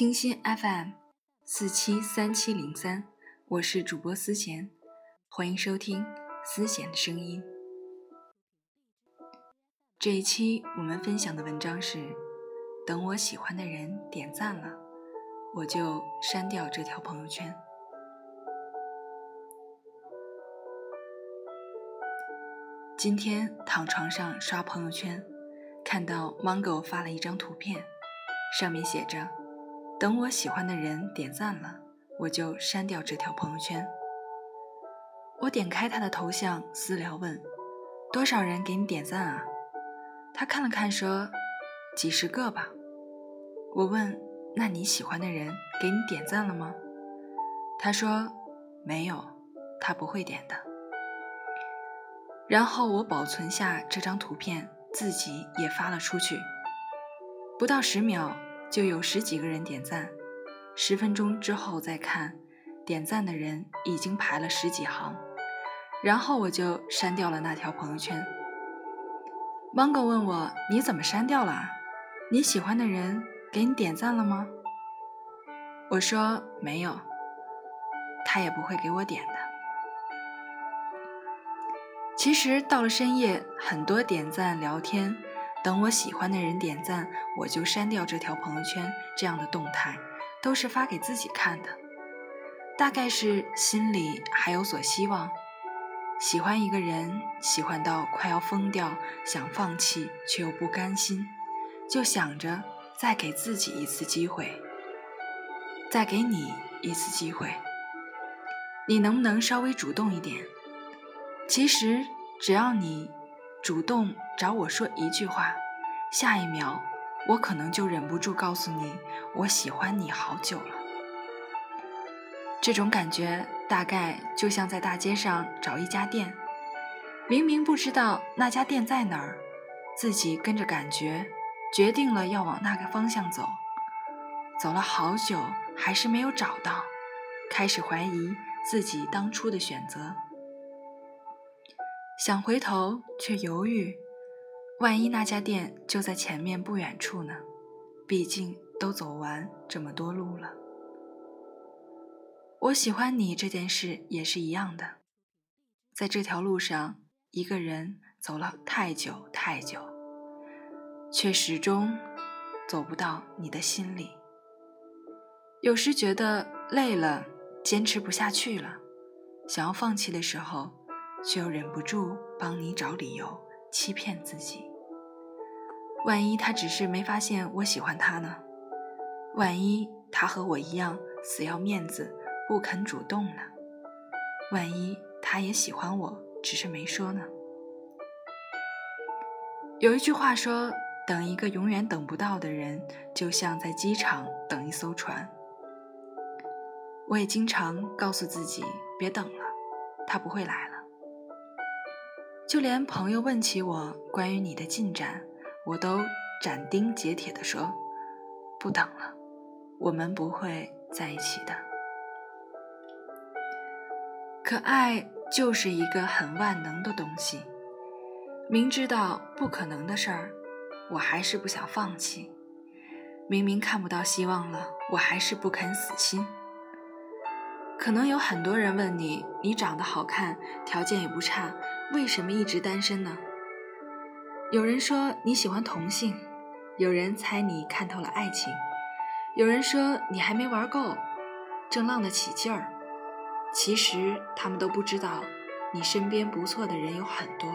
清新 FM 四七三七零三，我是主播思贤，欢迎收听思贤的声音。这一期我们分享的文章是：等我喜欢的人点赞了，我就删掉这条朋友圈。今天躺床上刷朋友圈，看到 Mango 发了一张图片，上面写着。等我喜欢的人点赞了，我就删掉这条朋友圈。我点开他的头像私聊问：“多少人给你点赞啊？”他看了看说：“几十个吧。”我问：“那你喜欢的人给你点赞了吗？”他说：“没有，他不会点的。”然后我保存下这张图片，自己也发了出去。不到十秒。就有十几个人点赞，十分钟之后再看，点赞的人已经排了十几行，然后我就删掉了那条朋友圈。芒果问我你怎么删掉了？你喜欢的人给你点赞了吗？我说没有，他也不会给我点的。其实到了深夜，很多点赞聊天。等我喜欢的人点赞，我就删掉这条朋友圈。这样的动态都是发给自己看的，大概是心里还有所希望。喜欢一个人，喜欢到快要疯掉，想放弃却又不甘心，就想着再给自己一次机会，再给你一次机会。你能不能稍微主动一点？其实只要你。主动找我说一句话，下一秒我可能就忍不住告诉你我喜欢你好久了。这种感觉大概就像在大街上找一家店，明明不知道那家店在哪儿，自己跟着感觉决定了要往那个方向走，走了好久还是没有找到，开始怀疑自己当初的选择。想回头却犹豫，万一那家店就在前面不远处呢？毕竟都走完这么多路了。我喜欢你这件事也是一样的，在这条路上，一个人走了太久太久，却始终走不到你的心里。有时觉得累了，坚持不下去了，想要放弃的时候。却又忍不住帮你找理由，欺骗自己。万一他只是没发现我喜欢他呢？万一他和我一样死要面子，不肯主动呢？万一他也喜欢我，只是没说呢？有一句话说：“等一个永远等不到的人，就像在机场等一艘船。”我也经常告诉自己：“别等了，他不会来了。”就连朋友问起我关于你的进展，我都斩钉截铁地说：“不等了，我们不会在一起的。”可爱就是一个很万能的东西，明知道不可能的事儿，我还是不想放弃；明明看不到希望了，我还是不肯死心。可能有很多人问你：“你长得好看，条件也不差。”为什么一直单身呢？有人说你喜欢同性，有人猜你看透了爱情，有人说你还没玩够，正浪得起劲儿。其实他们都不知道，你身边不错的人有很多，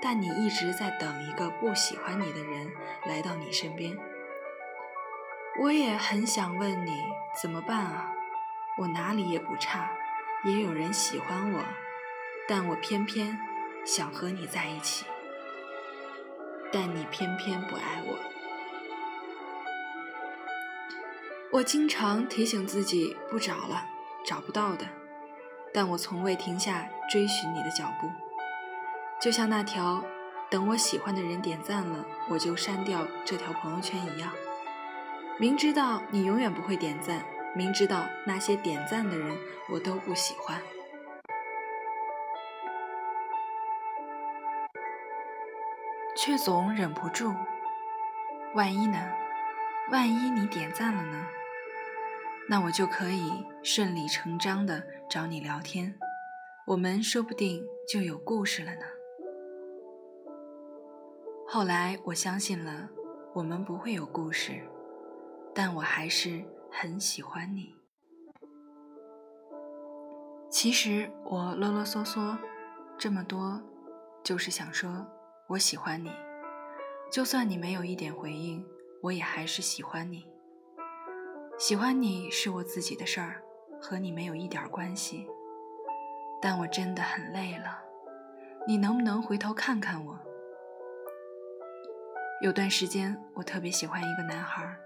但你一直在等一个不喜欢你的人来到你身边。我也很想问你怎么办啊？我哪里也不差，也有人喜欢我，但我偏偏。想和你在一起，但你偏偏不爱我。我经常提醒自己不找了，找不到的。但我从未停下追寻你的脚步，就像那条等我喜欢的人点赞了，我就删掉这条朋友圈一样。明知道你永远不会点赞，明知道那些点赞的人我都不喜欢。却总忍不住，万一呢？万一你点赞了呢？那我就可以顺理成章的找你聊天，我们说不定就有故事了呢。后来我相信了，我们不会有故事，但我还是很喜欢你。其实我啰啰嗦嗦这么多，就是想说我喜欢你，就算你没有一点回应，我也还是喜欢你。喜欢你是我自己的事儿，和你没有一点关系。但我真的很累了，你能不能回头看看我？有段时间，我特别喜欢一个男孩，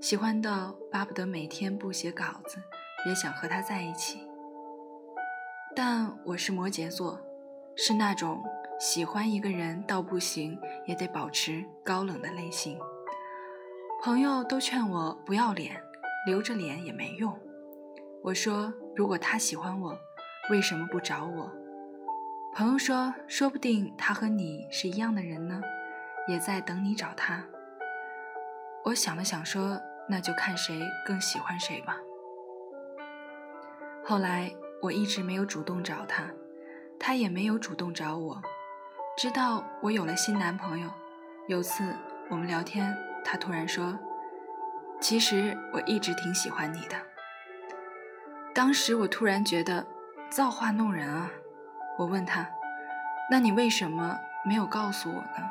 喜欢到巴不得每天不写稿子，也想和他在一起。但我是摩羯座，是那种喜欢一个人到不行也得保持高冷的类型。朋友都劝我不要脸。留着脸也没用。我说：“如果他喜欢我，为什么不找我？”朋友说：“说不定他和你是一样的人呢，也在等你找他。”我想了想说：“那就看谁更喜欢谁吧。”后来我一直没有主动找他，他也没有主动找我。直到我有了新男朋友，有次我们聊天，他突然说。其实我一直挺喜欢你的。当时我突然觉得造化弄人啊！我问他：“那你为什么没有告诉我呢？”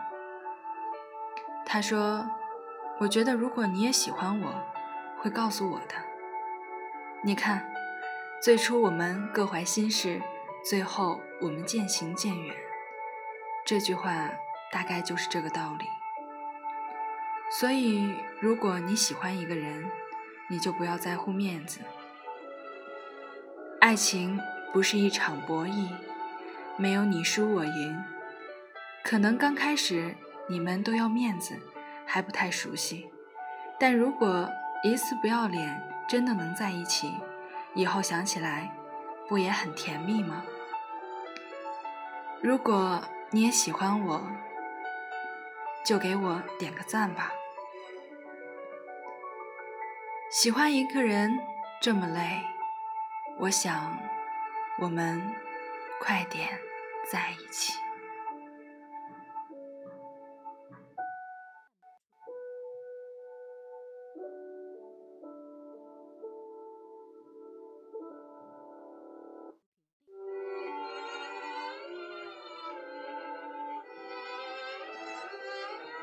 他说：“我觉得如果你也喜欢我，会告诉我的。你看，最初我们各怀心事，最后我们渐行渐远。这句话大概就是这个道理。”所以，如果你喜欢一个人，你就不要在乎面子。爱情不是一场博弈，没有你输我赢。可能刚开始你们都要面子，还不太熟悉。但如果一次不要脸，真的能在一起，以后想起来，不也很甜蜜吗？如果你也喜欢我，就给我点个赞吧。喜欢一个人这么累，我想我们快点在一起。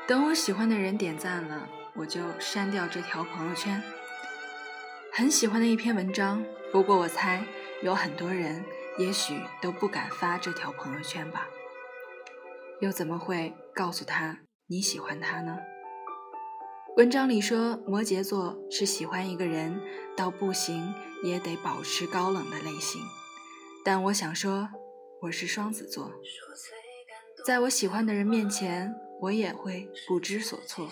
等我喜欢的人点赞了，我就删掉这条朋友圈。很喜欢的一篇文章，不过我猜有很多人也许都不敢发这条朋友圈吧，又怎么会告诉他你喜欢他呢？文章里说摩羯座是喜欢一个人到不行也得保持高冷的类型，但我想说我是双子座，在我喜欢的人面前，我也会不知所措，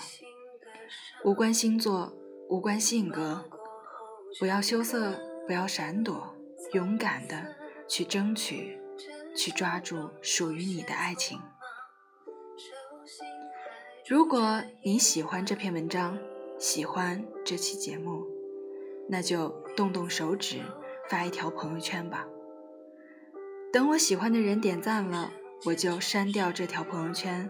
无关星座，无关性格。不要羞涩，不要闪躲，勇敢的去争取，去抓住属于你的爱情。如果你喜欢这篇文章，喜欢这期节目，那就动动手指发一条朋友圈吧。等我喜欢的人点赞了，我就删掉这条朋友圈，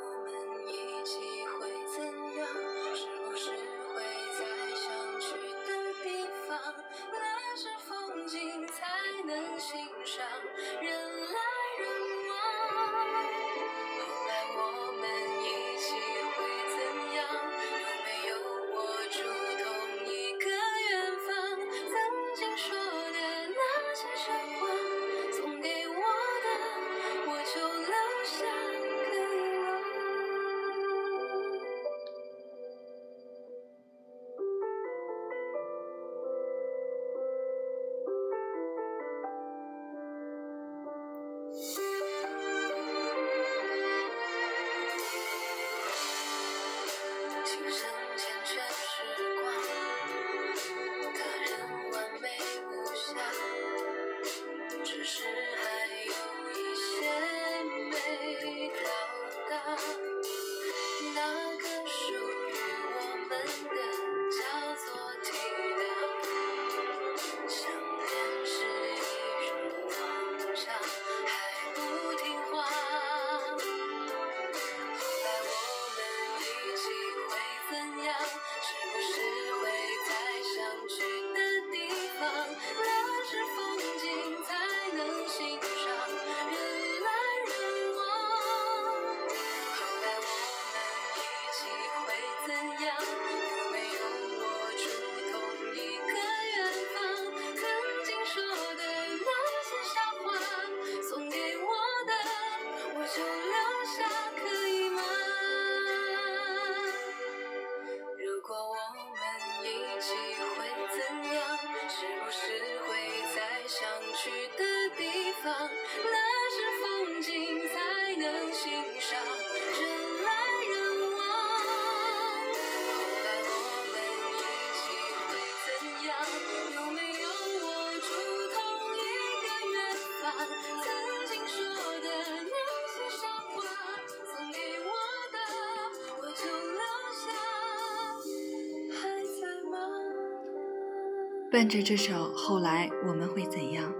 伴着这首《后来我们会怎样》，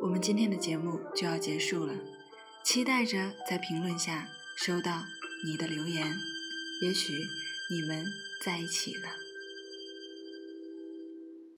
我们今天的节目就要结束了。期待着在评论下收到你的留言，也许你们在一起了。